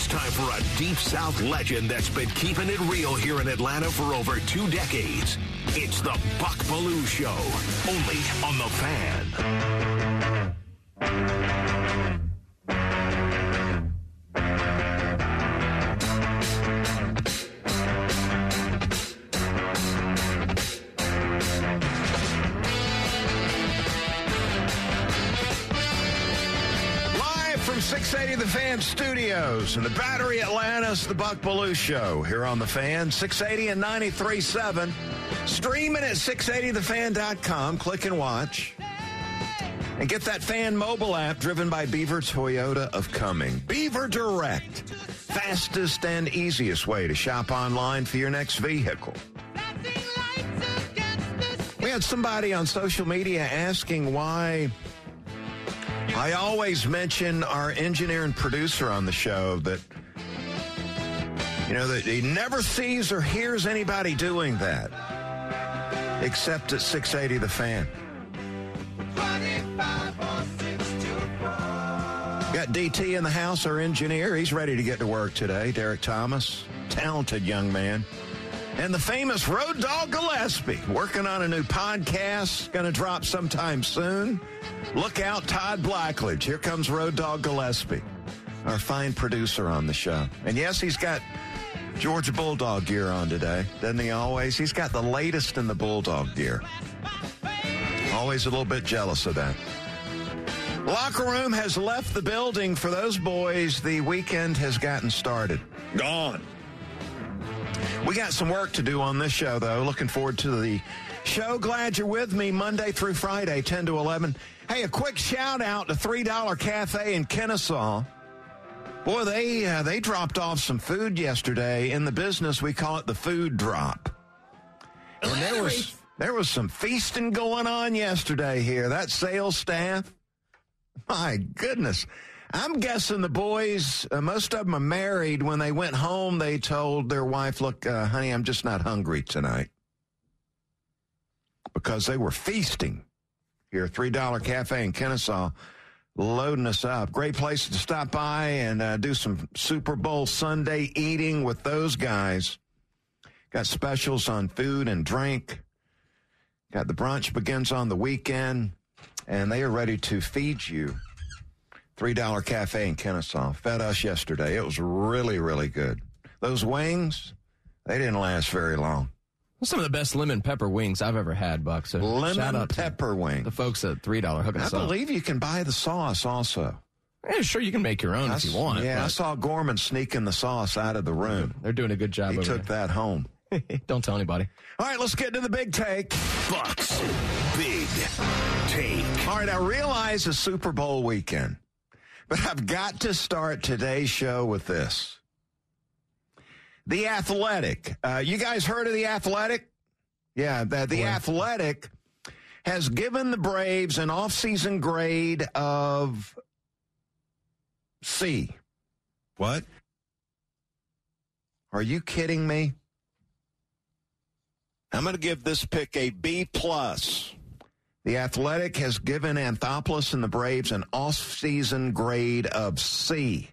It's time for a Deep South legend that's been keeping it real here in Atlanta for over two decades. It's the Buck Belue Show, only on the Fan. Studios the Battery Atlantis, the Buck Belue Show here on The Fan, 680 and 93.7. Streaming at 680thefan.com. Click and watch. And get that fan mobile app driven by Beaver Toyota of Cumming. Beaver Direct. Fastest and easiest way to shop online for your next vehicle. We had somebody on social media asking why I always mention our engineer and producer on the show that, you know, that he never sees or hears anybody doing that except at 680 The Fan. Got DT in the house, our engineer. He's ready to get to work today. Derek Thomas, talented young man. And the famous Road Dog Gillespie, working on a new podcast, going to drop sometime soon. Look out, Todd Blackledge. Here comes Road Dog Gillespie, our fine producer on the show. And yes, he's got Georgia Bulldog gear on today, doesn't he always? He's got the latest in the Bulldog gear. Always a little bit jealous of that. Locker room has left the building for those boys. The weekend has gotten started. Gone. We got some work to do on this show, though. Looking forward to the show. Glad you're with me Monday through Friday, 10 to 11. Hey, a quick shout out to $3 Cafe in Kennesaw. Boy, they uh, they dropped off some food yesterday. In the business, we call it the food drop. And there was there was some feasting going on yesterday here. That sales staff, my goodness. I'm guessing the boys, uh, most of them are married. When they went home, they told their wife, "Look, uh, honey, I'm just not hungry tonight," because they were feasting here. Three dollar cafe in Kennesaw, loading us up. Great place to stop by and uh, do some Super Bowl Sunday eating with those guys. Got specials on food and drink. Got the brunch begins on the weekend, and they are ready to feed you. $3 cafe in Kennesaw. Fed us yesterday. It was really, really good. Those wings, they didn't last very long. Some of the best lemon pepper wings I've ever had, Buck. So shout Lemon out to pepper wing. the folks at three dollar hooking I up. believe you can buy the sauce also. Yeah, sure, you can make your own I if you s- want. Yeah, I saw Gorman sneaking the sauce out of the room. they're doing a good job. He over took that home. Don't tell anybody. All right, let's get to the big take. Bucks Big Take. All right, I realize it's Super Bowl weekend, but I've got to start today's show with this. The Athletic. Uh, you guys heard of The Athletic? Yeah, the, the Athletic has given the Braves an offseason grade of C. What? Are you kidding me? I'm going to give this pick a B plus. The Athletic has given Anthopoulos and the Braves an off-season grade of C.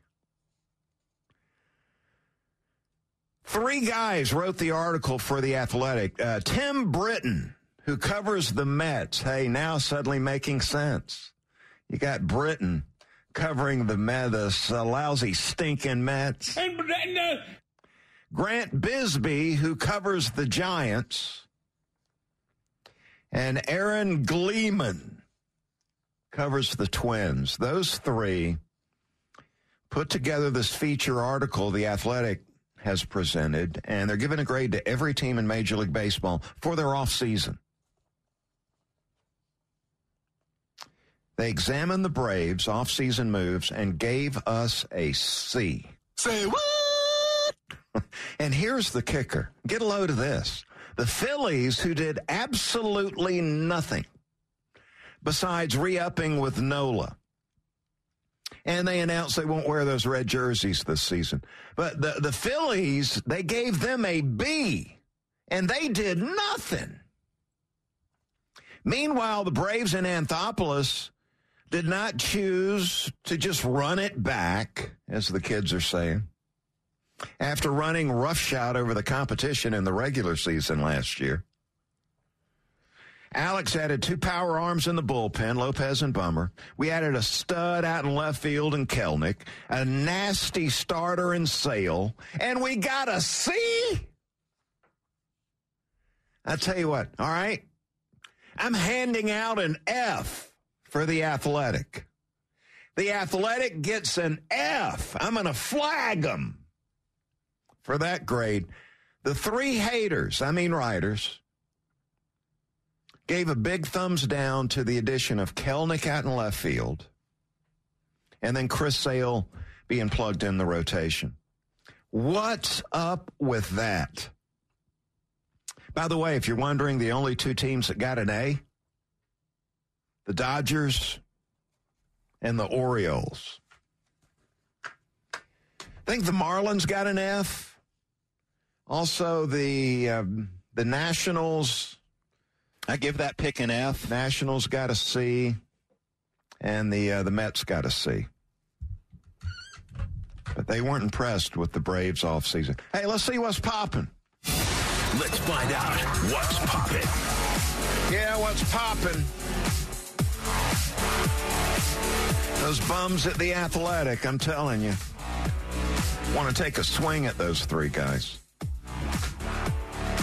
Three guys wrote the article for the Athletic. Uh, Tim Britton, who covers the Mets. Hey, now suddenly making sense. You got Britton covering the Mets, the lousy stinking Mets. Grant Brisbee, who covers the Giants, and Aaron Gleeman covers the Twins. Those three put together this feature article The Athletic has presented, and they're giving a grade to every team in Major League Baseball for their off season. They examined the Braves' offseason moves and gave us a C. Say what? And here's the kicker. Get a load of this. The Phillies, who did absolutely nothing besides re-upping with Nola. And they announced they won't wear those red jerseys this season. But the, the Phillies, they gave them a B, and they did nothing. Meanwhile, the Braves in Anthopoulos did not choose to just run it back, as the kids are saying, after running roughshod over the competition in the regular season last year. Alex added two power arms in the bullpen, Lopez and Bummer. We added a stud out in left field in Kelenic, a nasty starter in Sale, and we got a C. I tell you what, all right? I'm handing out an F for the athletic. The athletic gets an F. I'm going to flag them for that grade. The three haters, I mean writers, gave a big thumbs down to the addition of Kelenic out in left field and then Chris Sale being plugged in the rotation. What's up with that? By the way, if you're wondering, the only two teams that got an A, the Dodgers and the Orioles. I think the Marlins got an F. Also, the um, the Nationals. I give that pick an F. Nationals got a C, and the uh, the Mets got a C. But they weren't impressed with the Braves offseason. Hey, let's see what's popping. Let's find out what's popping. Yeah, what's popping? Those bums at the Athletic, I'm telling you. Want to take a swing at those three guys.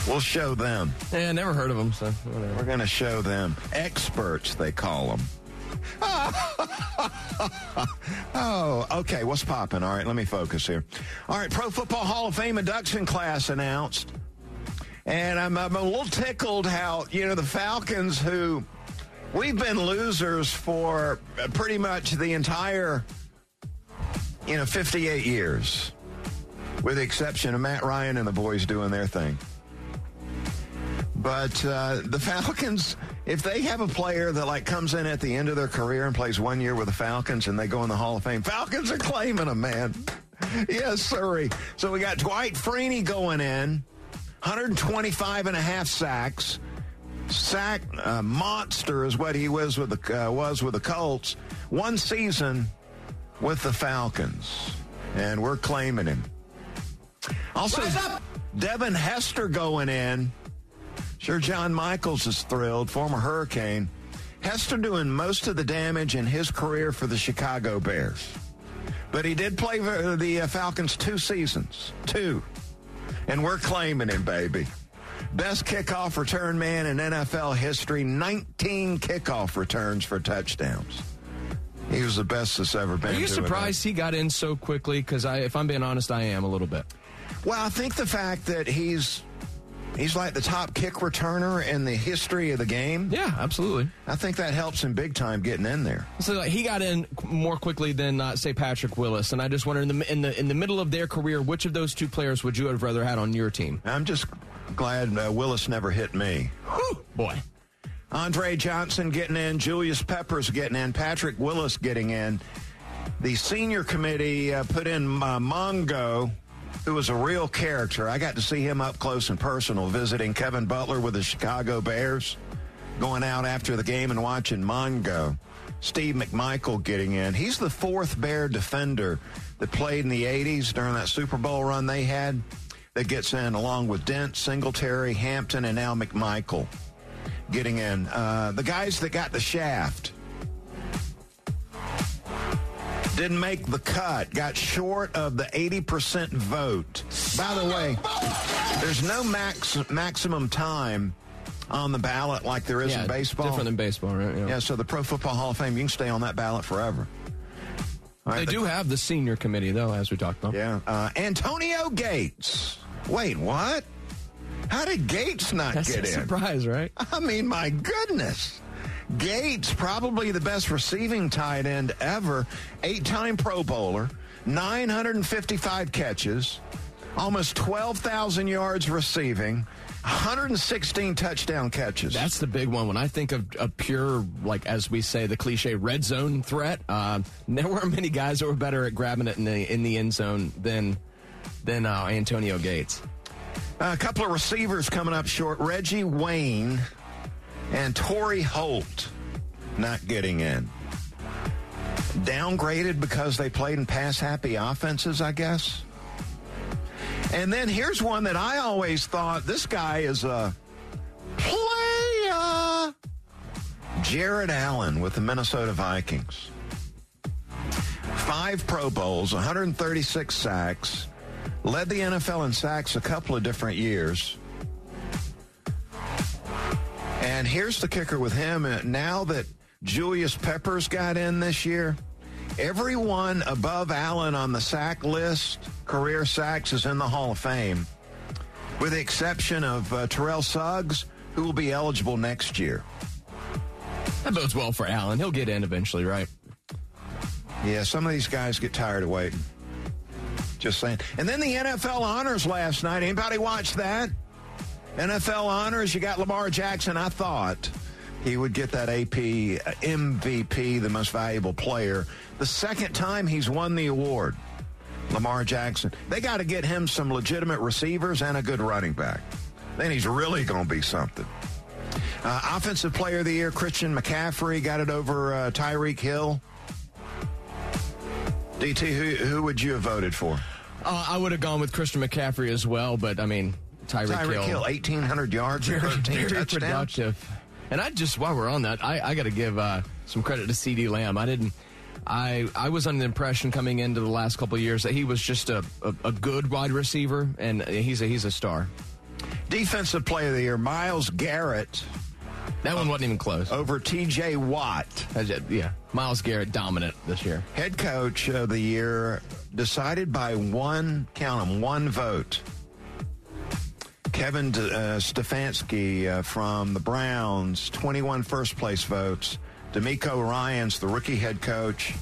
We'll show them. Yeah, never heard of them, so whatever. We're going to show them. Experts, they call them. oh, okay. What's popping? All right, let me focus here. All right, Pro Football Hall of Fame induction class announced. And I'm, I'm a little tickled how, you know, the Falcons, who we've been losers for pretty much the entire, you know, 58 years, with the exception of Matt Ryan and the boys doing their thing. But uh, the Falcons, if they have a player that like comes in at the end of their career and plays one year with the Falcons and they go in the Hall of Fame, Falcons are claiming them, man. yes, sorry. So we got Dwight Freeney going in, 125 and a half sacks. Sack uh, monster is what he was with the uh, was with the Colts. One season with the Falcons, and we're claiming him. Also, Devin Hester going in. Sure, John Michaels is thrilled, former Hurricane. Hester doing most of the damage in his career for the Chicago Bears. But he did play for the uh, Falcons two seasons. Two. And we're claiming him, baby. Best kickoff return man in NFL history, 19 kickoff returns for touchdowns. He was the best that's ever been. Are you surprised he got in so quickly? Because if I'm being honest, I am a little bit. Well, I think the fact that he's he's like the top kick returner in the history of the game. Yeah, absolutely. I think that helps him big time getting in there. So like, he got in more quickly than uh, say Patrick Willis, and I just wonder in the in the in the middle of their career, which of those two players would you have rather had on your team? I'm just glad uh, Willis never hit me. Whew, boy. Andre Johnson getting in, Julius Peppers getting in, Patrick Willis getting in. The senior committee uh, put in uh, Mongo, who was a real character. I got to see him up close and personal, visiting Kevin Butler with the Chicago Bears, going out after the game and watching Mongo. Steve McMichael getting in. He's the fourth Bear defender that played in the 80s during that Super Bowl run they had that gets in along with Dent, Singletary, Hampton, and now McMichael getting in. Uh, the guys that got the shaft didn't make the cut, got short of the 80% vote. By the way, there's no max maximum time on the ballot like there is yeah, in baseball. different than baseball, right? Yeah. yeah, so the Pro Football Hall of Fame, you can stay on that ballot forever. Right, They the- do have the senior committee, though, as we talked about. Yeah. Uh, Antonio Gates. Wait, what? How did Gates not That's get a in? surprise, right? I mean, my goodness. Gates, probably the best receiving tight end ever, eight time Pro Bowler, 955 catches, almost 12,000 yards receiving. 116 touchdown catches. That's the big one. When I think of a pure, like as we say, the cliche red zone threat, uh, there weren't many guys that were better at grabbing it in the in the end zone than than uh, Antonio Gates. A couple of receivers coming up short: Reggie Wayne and Torry Holt not getting in. Downgraded because they played in pass happy offenses, I guess. And then here's one that I always thought this guy is a player. Jared Allen with the Minnesota Vikings. Five Pro Bowls, 136 sacks, led the NFL in sacks a couple of different years. And here's the kicker with him. Now that Julius Peppers got in this year, Everyone above Allen on the sack list, career sacks, is in the Hall of Fame, with the exception of uh, Terrell Suggs, who will be eligible next year. That bodes well for Allen. He'll get in eventually, right? Yeah, some of these guys get tired of waiting. Just saying. And then the NFL honors last night. Anybody watch that? NFL honors. You got Lamar Jackson. I thought he would get that AP MVP, the most valuable player. The second time he's won the award, Lamar Jackson. They got to get him some legitimate receivers and a good running back. Then he's really going to be something. Uh, offensive player of the year, Christian McCaffrey, got it over uh, Tyreek Hill. DT, who, who would you have voted for? Uh, I would have gone with Christian McCaffrey as well, but I mean, Tyreek Tyreek Hill, Hill, 1,800 yards, very, 13 very touchdowns. productive. And I just while we're on that, I, I got to give uh, some credit to CeeDee Lamb. I didn't. I I was under the impression coming into the last couple of years that he was just a, a, a good wide receiver, and he's a he's a star. Defensive player of the year, Myles Garrett That one wasn't even close. over TJ Watt. Yeah, Myles Garrett dominant this year. Head coach of the year decided by one, count 'em, one vote. Kevin uh, Stefanski uh, from the Browns, 21 first place votes. DeMeco Ryans, the rookie head coach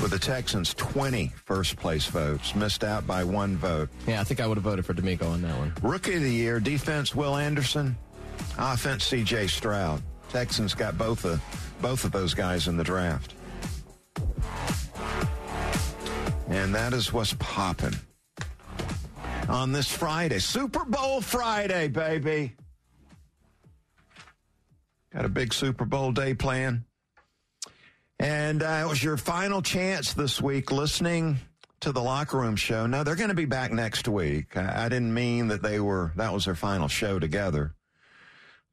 with the Texans, 20 first place votes. Missed out by one vote. Yeah, I think I would have voted for DeMeco on that one. Rookie of the year, defense Will Anderson, offense C.J. Stroud. Texans got both of both of those guys in the draft, and that is what's popping on this Friday, Super Bowl Friday, baby. Got a big Super Bowl day plan. And uh, it was your final chance this week listening to the locker room show. No, they're going to be back next week. I, I didn't mean that they were, that was their final show together.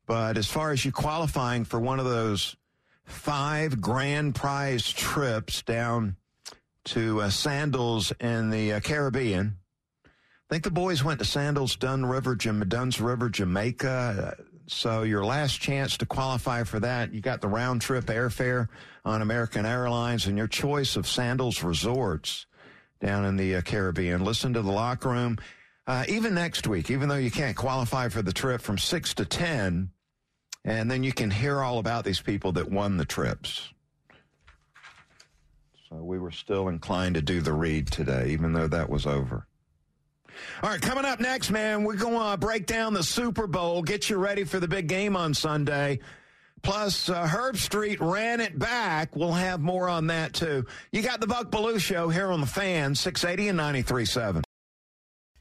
But as far as you qualifying for one of those five grand prize trips down to uh, Sandals in the uh, Caribbean, I think the boys went to Sandals, Dun River, Dunn's River, Jamaica. So your last chance to qualify for that, you got the round trip airfare on American Airlines and your choice of Sandals Resorts down in the uh, Caribbean. Listen to the locker room. Uh, even next week, even though you can't qualify for the trip from 6 to 10, and then you can hear all about these people that won the trips. So we were still inclined to do the read today, even though that was over. All right, coming up next, man, we're going to break down the Super Bowl, get you ready for the big game on Sunday. Plus, uh, Herbstreit ran it back. We'll have more on that, too. You got the Buck Belue Show here on the fan, 680 and 93.7.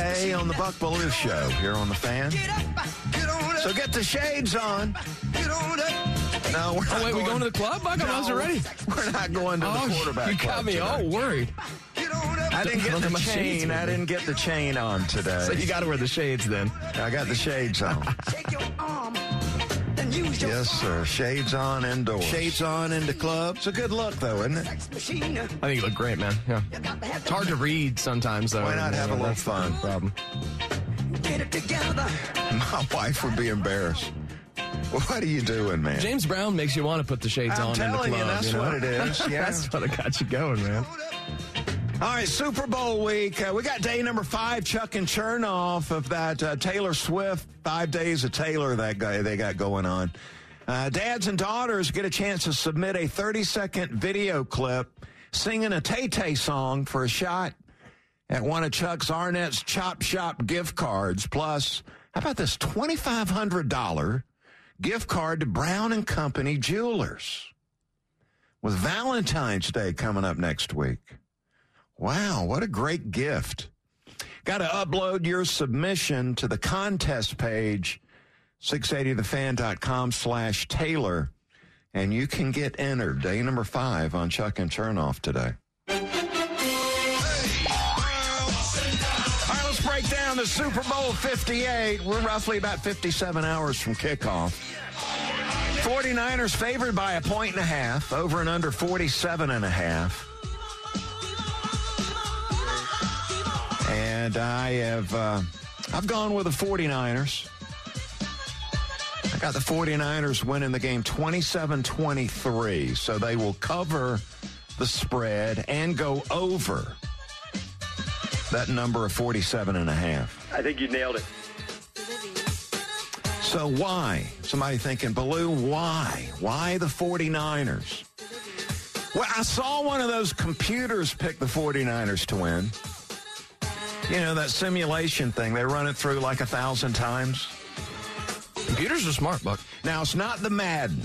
Tuesday on the Buck Belue Show here on the fan. So get the shades on. No, we're oh, not Oh, wait, we going to the club? Buck? I No, wasn't ready. We're not going to Oh, the quarterback you club got me today. all worried. I didn't get the at my shades chain. I didn't get the chain on today. So you got to wear the shades then. I got the shades on. Yes, sir. Shades on indoors. Shades on into club. It's a good look, though, isn't it? I think you look great, man. Yeah. It's hard to read sometimes, though. Why not have a little That's the fun? Problem. My wife would be embarrassed. What are you doing, man? James Brown makes you want to put the shades I'm on in the telling club. you, that's know? what it is. Yeah. that's what it got you going, man. All right, Super Bowl week. Uh, we got day number five, Chuck and Chernoff of that uh, Taylor Swift, five days of Taylor that guy they got going on. Uh, dads and daughters get a chance to submit a 30 second video clip singing a Tay Tay song for a shot at one of Chuck's Arnett's Chop Shop gift cards. Plus, how about this $2,500 gift card to Brown and Company Jewelers? With Valentine's Day coming up next week. Wow, what a great gift. Got to upload your submission to the contest page, 680thefan.com slash Taylor, and you can get entered. Day number five on Chuck and Chernoff today. Down the Super Bowl 58. We're roughly about 57 hours from kickoff. 49ers favored by a point and a half, over and under 47 and a half. And I have uh, I've gone with the 49ers. I got the 49ers winning the game 27-23, so they will cover the spread and go over that number of 47 and a half. I think you nailed it. So why? Somebody thinking, Belue, why? Why the 49ers? Well, I saw one of those computers pick the 49ers to win. You know, that simulation thing. They run it through like a thousand times. Computers are smart, Buck. Now, it's not the Madden.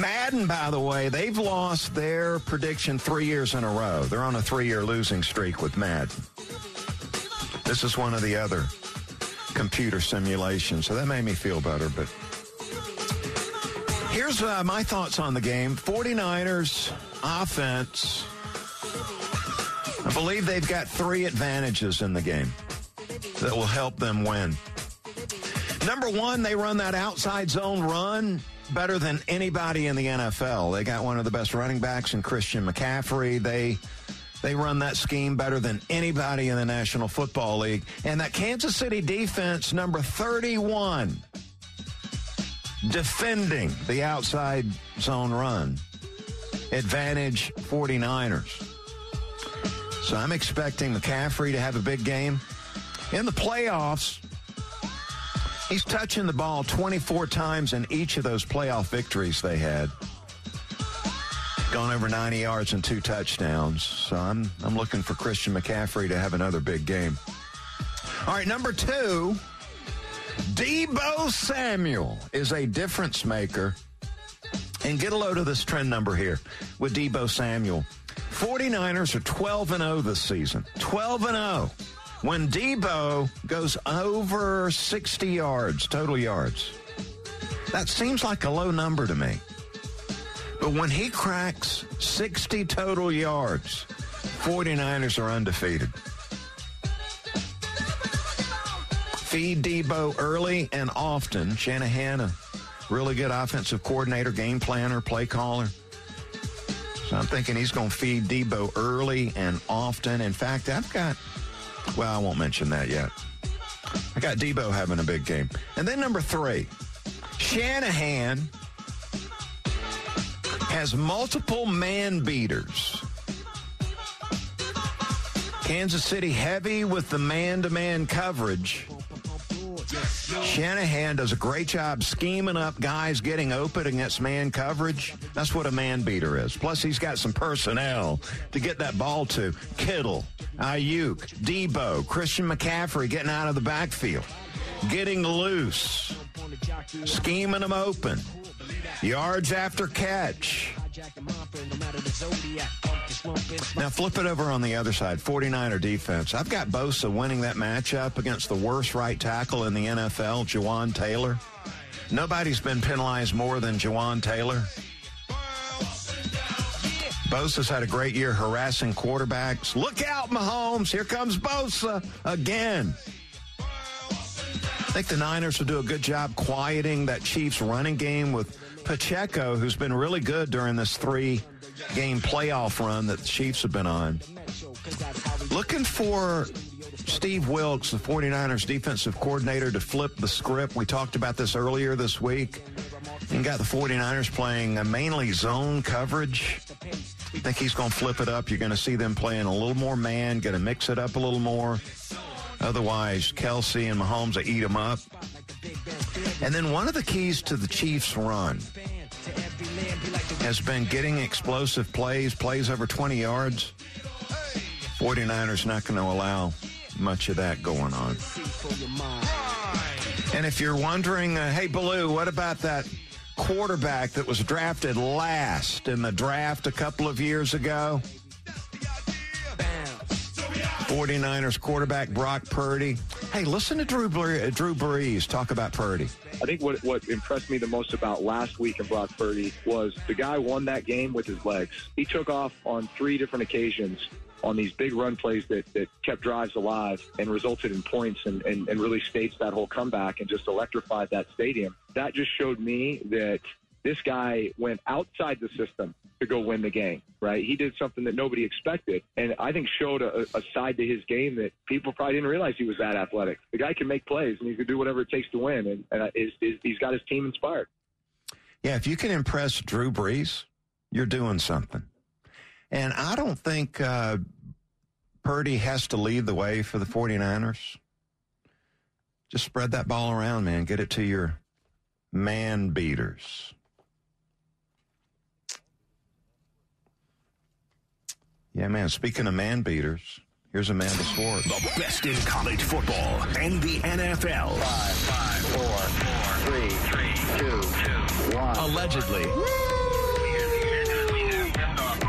Madden, by the way, they've lost their prediction three years in a row. They're on a three year losing streak with Madden. This is one of the other computer simulations, so that made me feel better. But here's uh, my thoughts on the game 49ers offense. Believe they've got three advantages in the game that will help them win. Number one, they run that outside zone run better than anybody in the NFL. They got one of the best running backs in Christian McCaffrey. They they run that scheme better than anybody in the National Football League. And that Kansas City defense, number 31, defending the outside zone run. Advantage 49ers. So I'm expecting McCaffrey to have a big game. In the playoffs, he's touching the ball 24 times in each of those playoff victories they had. Gone over 90 yards and two touchdowns. So I'm I'm looking for Christian McCaffrey to have another big game. All right, number two, Deebo Samuel is a difference maker. And get a load of this trend number here with Deebo Samuel. 49ers are 12 and 0 this season. 12 and 0. When Deebo goes over 60 yards, total yards. That seems like a low number to me. But when he cracks 60 total yards, 49ers are undefeated. Feed Deebo early and often. Shanahan, a really good offensive coordinator, game planner, play caller. I'm thinking he's going to feed Deebo early and often. In fact, I've got, well, I won't mention that yet. I got Deebo having a big game. And then number three, Shanahan has multiple man beaters. Kansas City heavy with the man to man coverage. Shanahan does a great job scheming up guys getting open against man coverage. That's what a man beater is. Plus, he's got some personnel to get that ball to. Kittle, Aiyuk, Deebo, Christian McCaffrey getting out of the backfield, getting loose, scheming them open, yards after catch. Now flip it over on the other side, 49er defense. I've got Bosa winning that matchup against the worst right tackle in the NFL, Jawaan Taylor. Nobody's been penalized more than Jawaan Taylor. Bosa's had a great year harassing quarterbacks. Look out, Mahomes. Here comes Bosa again. I think the Niners will do a good job quieting that Chiefs running game with Pacheco, who's been really good during this three game playoff run that the Chiefs have been on. Looking for Steve Wilks, the 49ers defensive coordinator, to flip the script. We talked about this earlier this week. And got the 49ers playing mainly zone coverage. I think he's going to flip it up. You're going to see them playing a little more man, going to mix it up a little more. Otherwise, Kelce and Mahomes will eat them up. And then one of the keys to the Chiefs' run has been getting explosive plays, plays over 20 yards. 49ers not going to allow much of that going on. And if you're wondering, uh, hey, Belue, what about that quarterback that was drafted last in the draft a couple of years ago? 49ers quarterback Brock Purdy. Hey, listen to Drew, Drew Brees talk about Purdy. I think what, what impressed me the most about last week in Brock Purdy was the guy won that game with his legs. He took off on three different occasions on these big run plays that, that kept drives alive and resulted in points and, and, and really staged that whole comeback and just electrified that stadium. That just showed me that this guy went outside the system to go win the game, right? He did something that nobody expected, and I think showed a, a, side to his game that people probably didn't realize he was that athletic. The guy can make plays, and he can do whatever it takes to win, and, and is, is, he's got his team inspired. Yeah, if you can impress Drew Brees, you're doing something. And I don't think uh, Purdy has to lead the way for the 49ers. Just spread that ball around, man. Get it to your man beaters. Yeah, man. Speaking of man beaters, here's Amanda Swartz. The best in college football and the NFL. Five, five, four, four, three, three, two, two, one. Allegedly.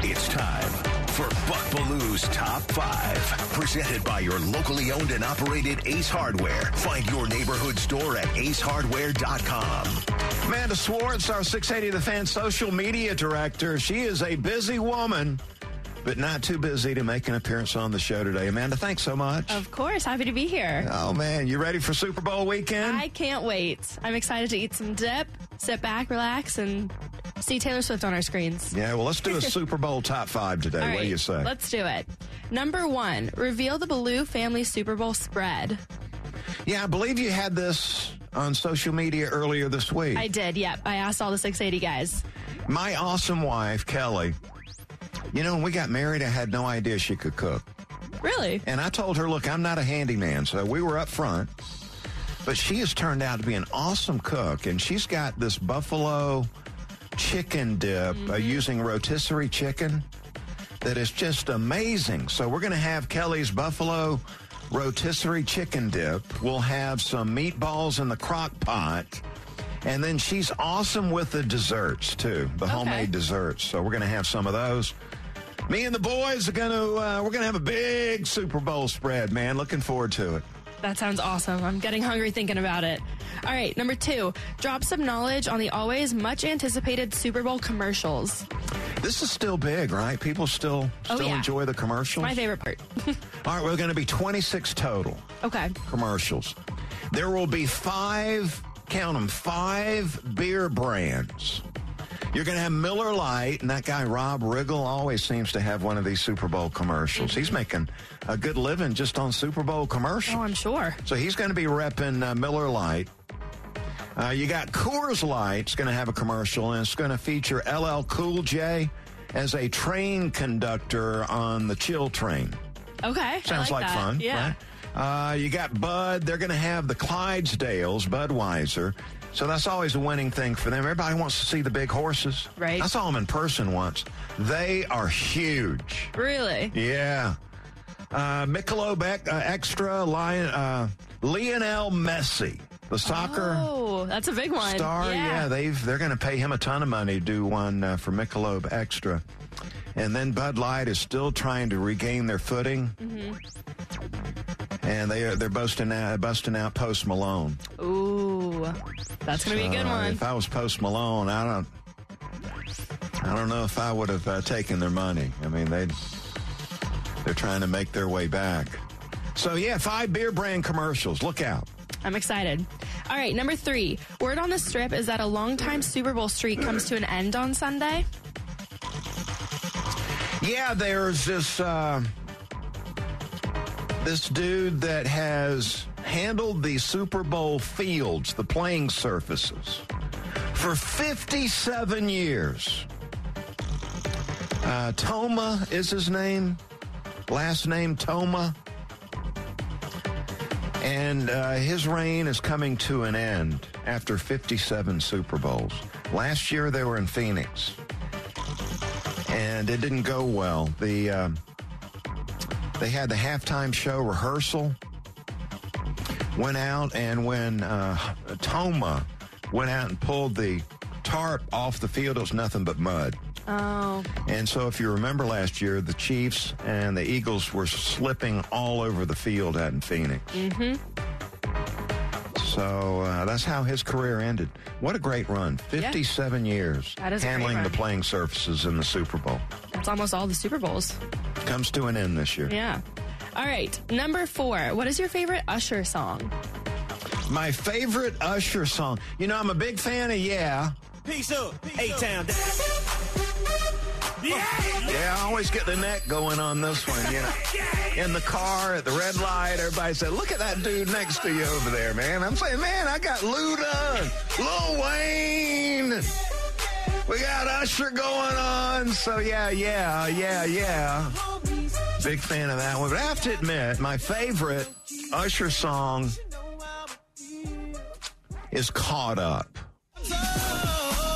It's time for Buck Belue's Top 5. Presented by your locally owned and operated Ace Hardware. Find your neighborhood store at acehardware.com. Amanda Swartz, our 680 The Fan social media director. She is a busy woman but not too busy to make an appearance on the show today. Amanda, thanks so much. Of course. Happy to be here. Oh, man. You ready for Super Bowl weekend? I can't wait. I'm excited to eat some dip, sit back, relax, and see Taylor Swift on our screens. Yeah, well, let's do a Super Bowl top five today. What do you say? Let's do it. Number one, reveal the Belue family Super Bowl spread. Yeah, I believe you had this on social media earlier this week. I did, yep. I asked all the 680 guys. My awesome wife, Kelly, you know, when we got married, I had no idea she could cook. Really? And I told her, look, I'm not a handyman, so we were up front. But she has turned out to be an awesome cook, and she's got this buffalo chicken dip uh, using rotisserie chicken that is just amazing. So we're going to have Kelly's buffalo rotisserie chicken dip. We'll have some meatballs in the crock pot. And then she's awesome with the desserts too, the homemade desserts. So we're going to have some of those. Me and the boys are going to uh, we're going to have a big Super Bowl spread, man. Looking forward to it. That sounds awesome. I'm getting hungry thinking about it. All right, number two, drop some knowledge on the always much anticipated Super Bowl commercials. This is still big, right? People still Oh, still yeah. enjoy the commercials. My favorite part. All right, we're going to be 26 total okay. commercials. There will be five, count them, five beer brands. You're going to have Miller Lite, and that guy Rob Riggle always seems to have one of these Super Bowl commercials. He's making a good living just on Super Bowl commercials. Oh, I'm sure. So he's going to be repping uh, Miller Lite. Uh, you got Coors Light's going to have a commercial, and it's going to feature LL Cool J as a train conductor on the chill train. Okay. Sounds like, like, fun. Yeah. Right? Uh, you got Bud. They're going to have the Clydesdales, Budweiser. So that's always a winning thing for them. Everybody wants to see the big horses. Right. I saw them in person once. They are huge. Really? Yeah. Uh, Michelob uh, Extra, Lion, uh, Lionel Messi the soccer Oh, that's a big one. star. Yeah, they've they're going to pay him a ton of money to do one uh, for Michelob Extra, and then Bud Light is still trying to regain their footing, Mhm. And they are they're busting out busting out Post Malone. Ooh, that's gonna be a good one. If I was Post Malone, I don't. I don't know if I would have uh, taken their money. I mean, they they're trying to make their way back. So yeah, five beer brand commercials. Look out. I'm excited. All right, number three. Word on the strip is that a longtime Super Bowl streak comes to an end on Sunday. Yeah, there's this uh, this dude that has handled the Super Bowl fields, the playing surfaces, for 57 years. Uh, Toma is his name. Last name Toma. And uh, his reign is coming to an end after 57 Super Bowls. Last year they were in Phoenix and it didn't go well. The um, they had the halftime show rehearsal. Went out, and when uh, Toma went out and pulled the tarp off the field, it was nothing but mud. Oh, And so, if you remember last year, the Chiefs and the Eagles were slipping all over the field out in Phoenix. mm-hmm. So uh, that's how his career ended. What a great run! Fifty-seven years That is a great handling the playing surfaces in the Super Bowl. That's almost all the Super Bowls. Comes to an end this year. Yeah. All right, number four. What is your favorite Usher song? My favorite Usher song. You know, I'm a big fan of Yeah. Peace up, A-Town. Yeah. Yeah, I always get the neck going on this one. You know, in the car at the red light, everybody said, "Look at that dude next to you over there, man." I'm saying, man, I got Luda, and Lil Wayne. We got Usher going on. So yeah, yeah, yeah, yeah. Big fan of that one. But I have to admit, my favorite Usher song is "Caught Up."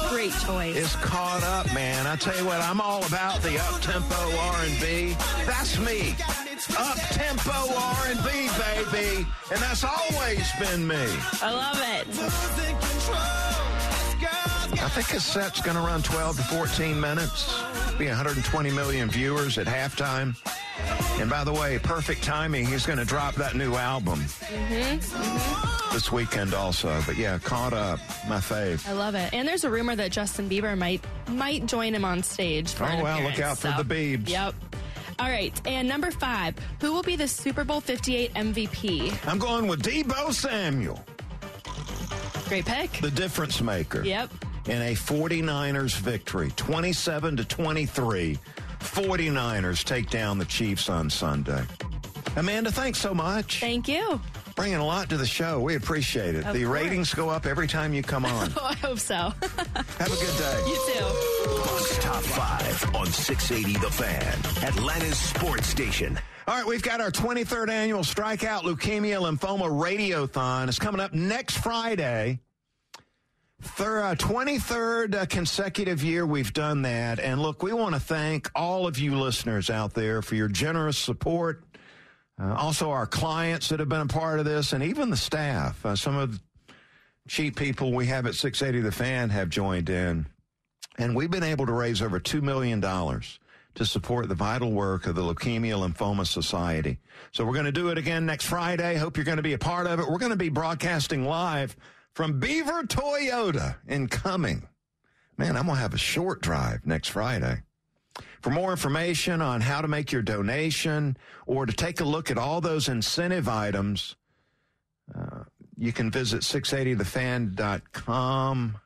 Great choice. is caught up, man. I tell you what, I'm all about the up tempo R&B. That's me. Up tempo R&B, baby, and that's always been me. I love it. I think his set's going to run 12 to 14 minutes. Be 120 million viewers at halftime. And by the way, perfect timing. He's going to drop that new album Mm-hmm. this weekend also. But yeah, caught up, my fave. I love it. And there's a rumor that Justin Bieber might might join him on stage. For Oh, well, look out for so- the Biebs. Yep. All right, and number five, who will be the Super Bowl 58 MVP? I'm going with Deebo Samuel. Great pick. the difference maker. Yep. In a 49ers victory, 27 to 23. 49ers take down the Chiefs on Sunday. Amanda, thanks so much. Thank you. Bringing a lot to the show. We appreciate it. Of the course. ratings go up every time you come on. Oh, I hope so. Have a good day. You too. Bucks Top 5 on 680 The Fan, Atlanta's sports station. All right, we've got our 23rd annual Strikeout Leukemia Lymphoma Radiothon. It's coming up next Friday. Uh, 23rd uh, consecutive year we've done that. And look, we want to thank all of you listeners out there for your generous support. Uh, also, our clients that have been a part of this, and even the staff. Uh, some of the cheap people we have at 680 The Fan have joined in. And we've been able to raise over $2 million to support the vital work of the Leukemia Lymphoma Society. So we're going to do it again next Friday. Hope you're going to be a part of it. We're going to be broadcasting live from Beaver Toyota in Cumming. Man, I'm going to have a short drive next Friday. For more information on how to make your donation or to take a look at all those incentive items, uh, you can visit 680thefan.com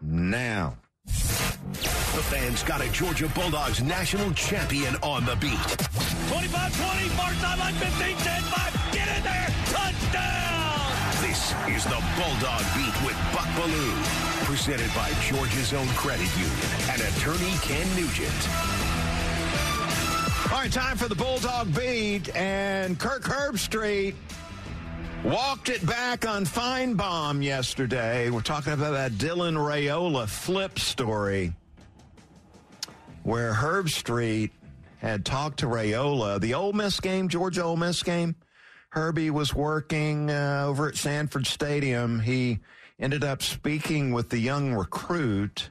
now. The fans got a Georgia Bulldogs national champion on the beat. 25-20, mark timeline 15, 10, 5, This is the Bulldog Beat with Buck Belue, presented by Georgia's own credit union and attorney Ken Nugent. All right, time for the Bulldog beat, and Kirk Herbstreit walked it back on Finebaum yesterday. We're talking about that Dylan Raiola flip story, where Herbstreit had talked to Rayola, the Ole Miss game, Georgia Ole Miss game. Herbie was working uh, over at Sanford Stadium, he ended up speaking with the young recruit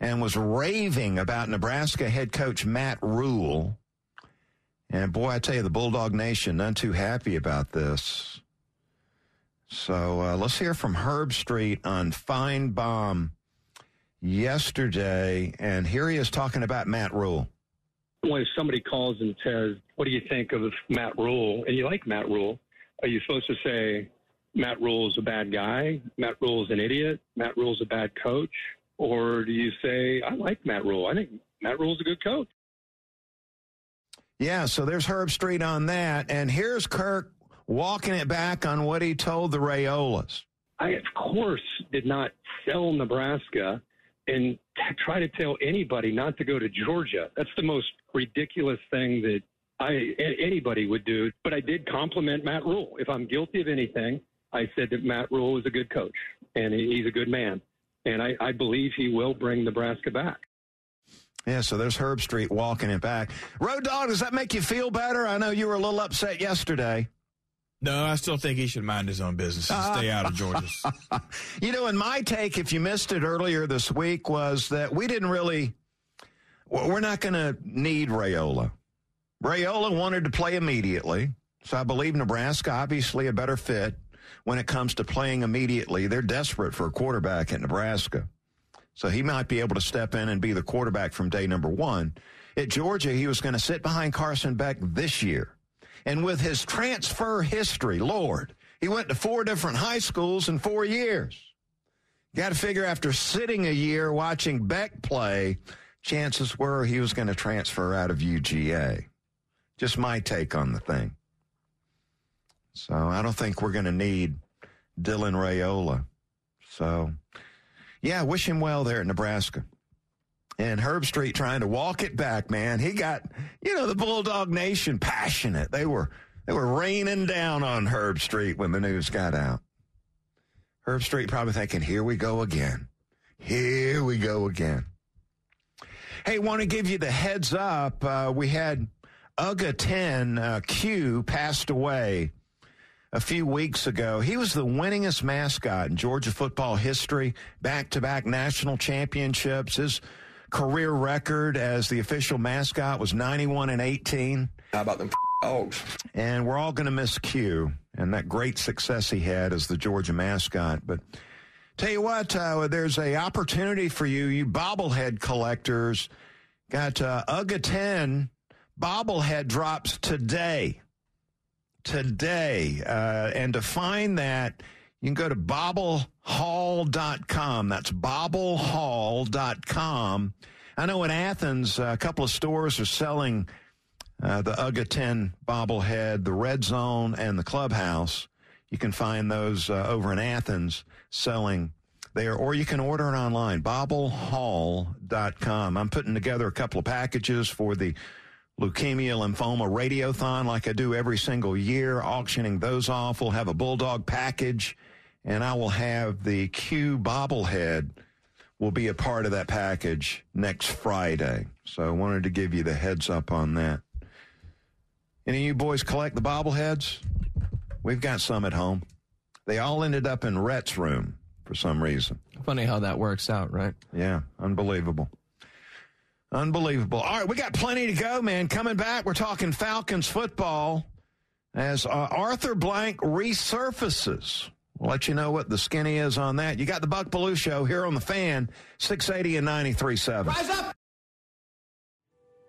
and was raving about Nebraska head coach Matt Rhule. And boy, I tell you, the Bulldog Nation, none too happy about this. So uh, let's hear from Herbstreit on Finebaum yesterday. And here he is talking about Matt Rhule. When somebody calls and says, What do you think of Matt Rhule? And you like Matt Rhule, are you supposed to say, Matt Rhule is a bad guy? Matt Rhule is an idiot? Matt Rhule is a bad coach? Or do you say, I like Matt Rhule? I think Matt Rhule is a good coach. Yeah, so there's Herbstreit on that. And here's Kirk walking it back on what he told the Raiolas. I, of course, did not sell Nebraska and t- try to tell anybody not to go to Georgia. That's the most ridiculous thing that I a- anybody would do. But I did compliment Matt Rhule. If I'm guilty of anything, I said that Matt Rhule is a good coach and he's a good man, and I, I believe he will bring Nebraska back. Yeah, so there's Herbstreit walking it back. Road Dog, does that make you feel better? I know you were a little upset yesterday. No, I still think he should mind his own business and stay out of Georgia's. You know, and my take, if you missed it earlier this week, was that we didn't really, we're not going to need Raiola. Raiola wanted to play immediately. So I believe Nebraska, obviously a better fit when it comes to playing immediately. They're desperate for a quarterback at Nebraska. So he might be able to step in and be the quarterback from day number one. At Georgia, he was going to sit behind Carson Beck this year. And with his transfer history, Lord, he went to four different high schools in four years. Got to figure after sitting a year watching Beck play, chances were he was going to transfer out of UGA. Just my take on the thing. So I don't think we're going to need Dylan Raiola. So, yeah, wish him well there at Nebraska. And Herbstreit trying to walk it back, man. He got, you know, the Bulldog Nation passionate. They were they were raining down on Herbstreit when the news got out. Herbstreit probably thinking, here we go again. Here we go again. Hey, want to give you the heads up. Uh, we had UGA 10 uh, Que passed away a few weeks ago. He was the winningest mascot in Georgia football history, back to back national championships. His career record as the official mascot was 91 and 18. How about them dogs? And we're all going to miss Que and that great success he had as the Georgia mascot. But tell you what, uh, there's a opportunity for you, you bobblehead collectors. Got uh, UGA 10 bobblehead drops today. Today. Uh, and to find that, you can go to bobblehall.com. That's bobblehall.com. I know in Athens, a couple of stores are selling uh, the UGA 10 bobblehead, the Red Zone, and the Clubhouse. You can find those uh, over in Athens selling there, or you can order it online, bobblehall.com. I'm putting together a couple of packages for the Leukemia Lymphoma Radiothon like I do every single year, auctioning those off. We'll have a Bulldog package, and I will have the Que bobblehead will be a part of that package next Friday. So I wanted to give you the heads up on that. Any of you boys collect the bobbleheads? We've got some at home. They all ended up in Rhett's room for some reason. Funny how that works out, right? Yeah, unbelievable. Unbelievable. All right, we got plenty to go, man. Coming back, we're talking Falcons football as uh, Arthur Blank resurfaces. We'll let you know what the skinny is on that. You got the Buck Belue Show here on the fan, 680 and 93.7. Rise up!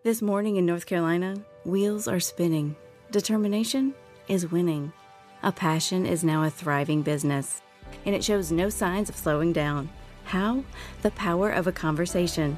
This morning in North Carolina, wheels are spinning. Determination is winning. A passion is now a thriving business, and it shows no signs of slowing down. How? The power of a conversation,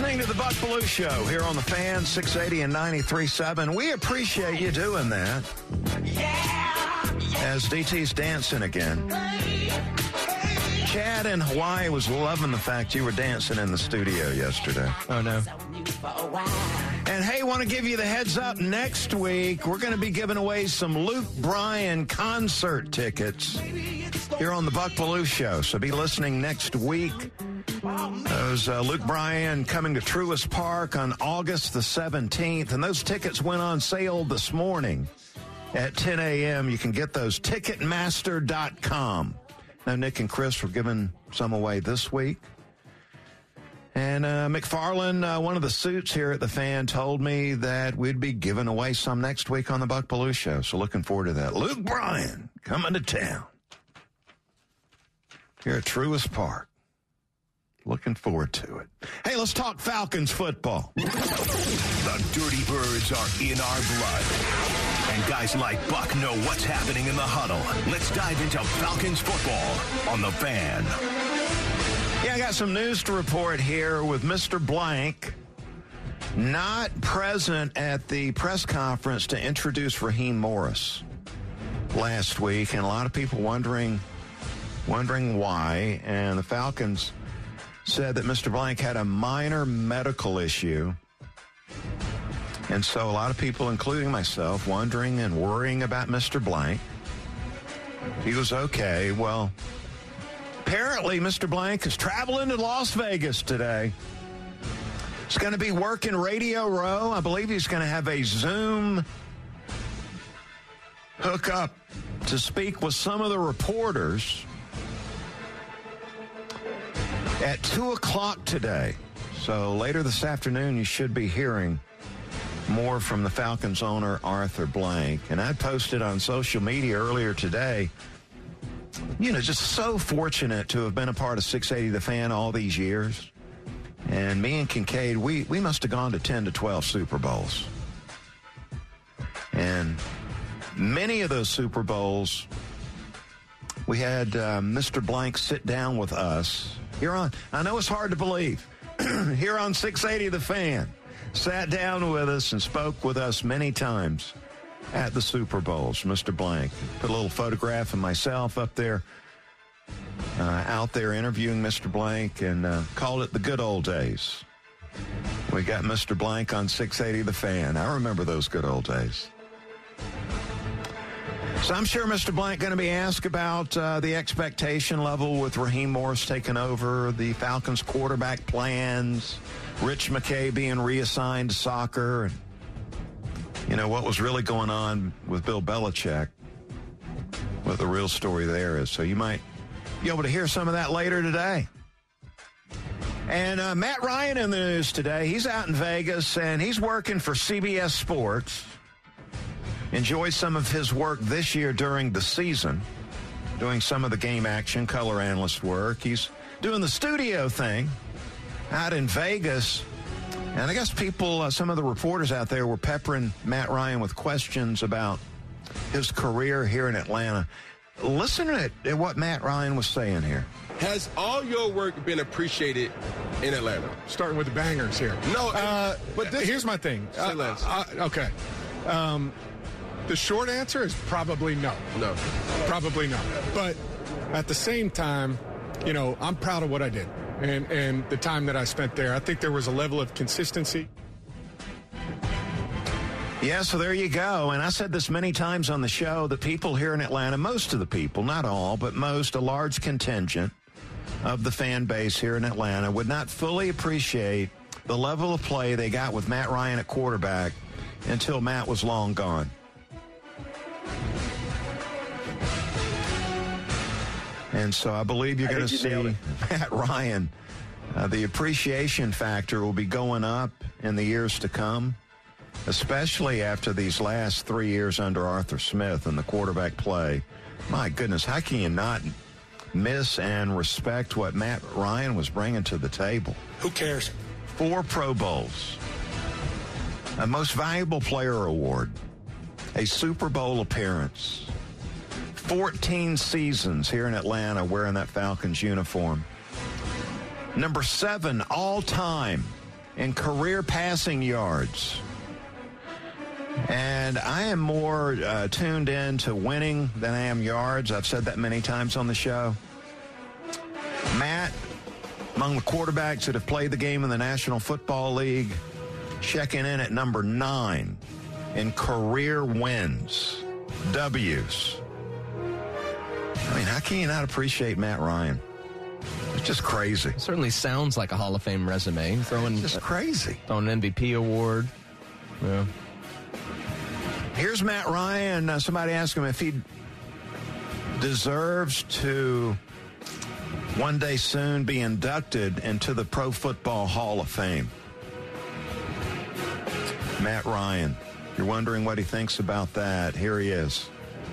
listening to the Buck Belue Show here on the Fan 680 and 93.7. We appreciate you doing that. Yeah, As DT's dancing again. Chad in Hawaii was loving the fact you were dancing in the studio yesterday. Oh, no. And hey, want to give you the heads up next week, we're going to be giving away some Luke Bryan concert tickets here on the Buck Belue Show. So be listening next week. Those uh, Luke Bryan coming to Truist Park on August the 17th. And those tickets went on sale this morning at 10 a.m. You can get those ticketmaster.com. Nick and Chris were giving some away this week. And uh, McFarland, uh, one of the suits here at the fan, told me that we'd be giving away some next week on the Buck Belue Show. So looking forward to that. Luke Bryan coming to town here at Truist Park. Looking forward to it. Hey, let's talk Falcons football. The Dirty Birds are in our blood. And guys like Buck know what's happening in the huddle. Let's dive into Falcons football on the fan. Yeah, I got some news to report here with Mr. Blank not present at the press conference to introduce Raheem Morris last week, and a lot of people wondering wondering why. And the Falcons said that Mr. Blank had a minor medical issue. And so a lot of people, including myself, wondering and worrying about Mr. Blank. He was okay. Well, apparently Mr. Blank is traveling to Las Vegas today. He's going to be working Radio Row. I believe he's going to have a Zoom hookup to speak with some of the reporters at 2 o'clock today. So later this afternoon, you should be hearing more from the Falcons owner, Arthur Blank. And I posted on social media earlier today, you know, just so fortunate to have been a part of 680 The Fan all these years. And me and Kincaid, we, we must have gone to 10 to 12 Super Bowls. And many of those Super Bowls, we had uh, Mr. Blank sit down with us here on, I know it's hard to believe, here on 680 The Fan, sat down with us and spoke with us many times at the Super Bowls, Mr. Blank. Put a little photograph of myself up there, uh, out there interviewing Mr. Blank, and uh, called it the good old days. We got Mr. Blank on 680 The Fan. I remember those good old days. So I'm sure Mr. Blank going to be asked about uh, the expectation level with Raheem Morris taking over, the Falcons quarterback plans, Rich McKay being reassigned to soccer, and you know what was really going on with Bill Belichick. What the real story there is. So you might be able to hear some of that later today. And uh, Matt Ryan in the news today. He's out in Vegas and he's working for CBS Sports. Enjoyed some of his work this year during the season, doing some of the game action, color analyst work. He's doing the studio thing out in Vegas. And I guess people, uh, some of the reporters out there were peppering Matt Ryan with questions about his career here in Atlanta. Listen to it, what Matt Ryan was saying here. Has all your work been appreciated in Atlanta? Starting with the bangers here. No, uh, but this, here's my thing. Say less. Uh, uh, okay. Um, the short answer is probably no. No. Probably no. But at the same time, you know, I'm proud of what I did and, and the time that I spent there. I think there was a level of consistency. Yeah, so there you go. And I said this many times on the show the people here in Atlanta, most of the people, not all, but most, a large contingent of the fan base here in Atlanta would not fully appreciate the level of play they got with Matt Ryan at quarterback until Matt was long gone. And so I believe you're going to you see Matt Ryan. Uh, the appreciation factor will be going up in the years to come, especially after these last three years under Arthur Smith and the quarterback play. My goodness, how can you not miss and respect what Matt Ryan was bringing to the table? Who cares? Four Pro Bowls. a Most Valuable Player award, a Super Bowl appearance, 14 seasons here in Atlanta wearing that Falcons uniform. Number seven all time in career passing yards. And I am more uh, tuned in to winning than I am yards. I've said that many times on the show. Matt, among the quarterbacks that have played the game in the National Football League, checking in at number nine in career wins, W's. I mean, how can you not appreciate Matt Ryan? It's just crazy. certainly sounds like a Hall of Fame resume. Throwing It's just crazy. Throwing an MVP award. Yeah. Here's Matt Ryan. Uh, somebody asked him if he deserves to one day soon be inducted into the Pro Football Hall of Fame. Matt Ryan. You're wondering what he thinks about that. Here he is.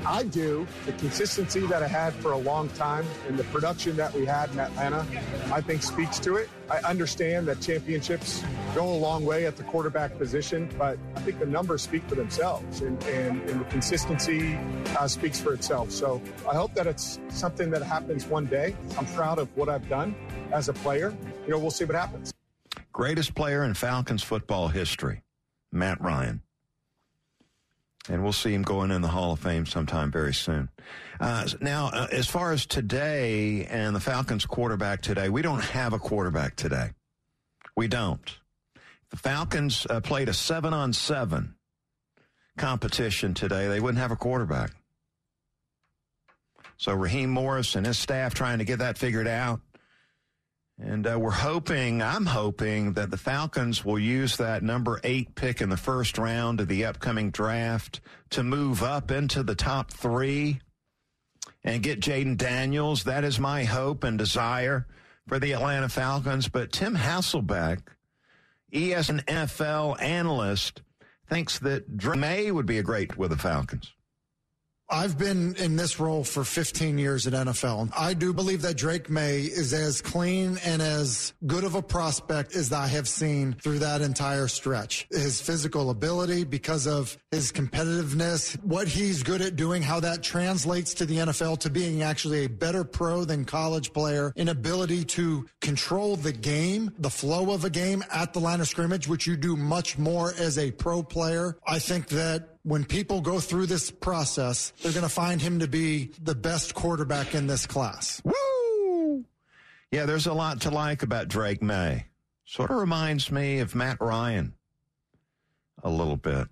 I do. The consistency that I had for a long time and the production that we had in Atlanta, I think speaks to it. I understand that championships go a long way at the quarterback position, but I think the numbers speak for themselves and, and, and the consistency uh, speaks for itself. So I hope that it's something that happens one day. I'm proud of what I've done as a player. You know, we'll see what happens. Greatest player in Falcons football history, Matt Ryan. And we'll see him going in the Hall of Fame sometime very soon. Uh, now, uh, as far as today and the Falcons quarterback today, we don't have a quarterback today. We don't. The Falcons uh, played a seven on seven competition today. They wouldn't have a quarterback. So Raheem Morris and his staff trying to get that figured out. And uh, we're hoping, I'm hoping that the Falcons will use that number eight pick in the first round of the upcoming draft to move up into the top three and get Jayden Daniels. That is my hope and desire for the Atlanta Falcons. But Tim Hasselbeck, ESPN NFL analyst, thinks that Drake Maye would be a great with the Falcons. I've been in this role for 15 years at NFL. I do believe that Drake Maye is as clean and as good of a prospect as I have seen through that entire stretch. His physical ability, because of his competitiveness, what he's good at doing, how that translates to the NFL to being actually a better pro than college player, in ability to control the game, the flow of a game at the line of scrimmage, which you do much more as a pro player. I think that when people go through this process, they're going to find him to be the best quarterback in this class. Woo! Yeah, there's a lot to like about Drake Maye. Sort of reminds me of Matt Ryan a little bit.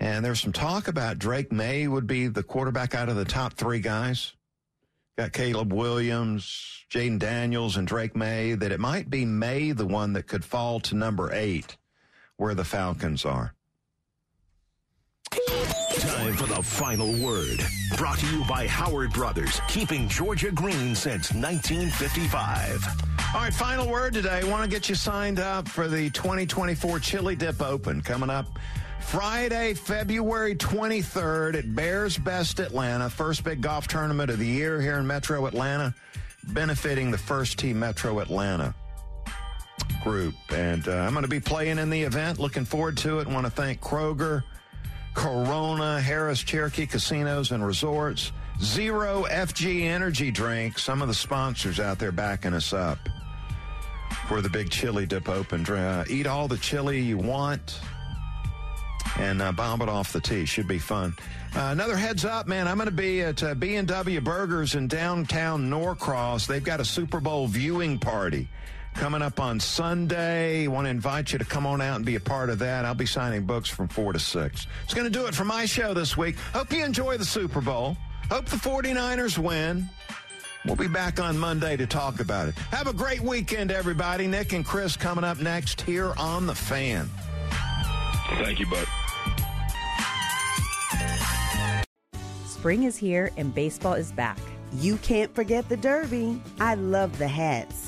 And there's some talk about Drake Maye would be the quarterback out of the top three guys. Got Caleb Williams, Jayden Daniels, and Drake Maye, that it might be Maye the one that could fall to number eight, where the Falcons are. Time for the final word. Brought to you by Howard Brothers, keeping Georgia green since 1955. All right, final word today. Want to get you signed up for the 2024 Chili Dip Open coming up Friday, February 23rd at Bears Best Atlanta, first big golf tournament of the year here in Metro Atlanta, benefiting the First Tee Metro Atlanta group. And uh, I'm going to be playing in the event. Looking forward to it. Want to thank Kroger. Corona, Harrah's Cherokee Casinos and Resorts, Zero FG Energy Drink, some of the sponsors out there backing us up for the big chili dip open. Uh, eat all the chili you want and uh, bomb it off the tee. Should be fun. Uh, another heads up, man. I'm going to be at uh, B&W Burgers in downtown Norcross. They've got a Super Bowl viewing party coming up on Sunday. Want to invite you to come on out and be a part of that. I'll be signing books from 4 to 6. It's going to do it for my show this week. Hope you enjoy the Super Bowl. Hope the 49ers win. We'll be back on Monday to talk about it. Have a great weekend, everybody. Nick and Chris coming up next here on The Fan. Thank you, bud. Spring is here and baseball is back. You can't forget the Derby. I love the hats.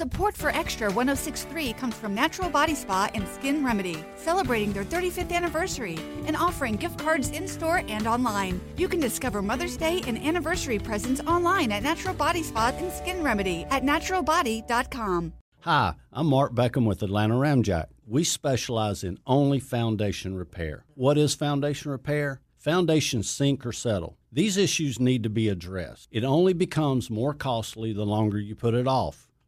Support for Extra 1063 comes from Natural Body Spa and Skin Remedy, celebrating their 35th anniversary and offering gift cards in store and online. You can discover Mother's Day and anniversary presents online at Natural Body Spa and Skin Remedy at naturalbody.com. Hi, I'm Mark Beckham with Atlanta Ramjack. We specialize in only foundation repair. What is foundation repair? Foundations sink or settle. These issues need to be addressed. It only becomes more costly the longer you put it off.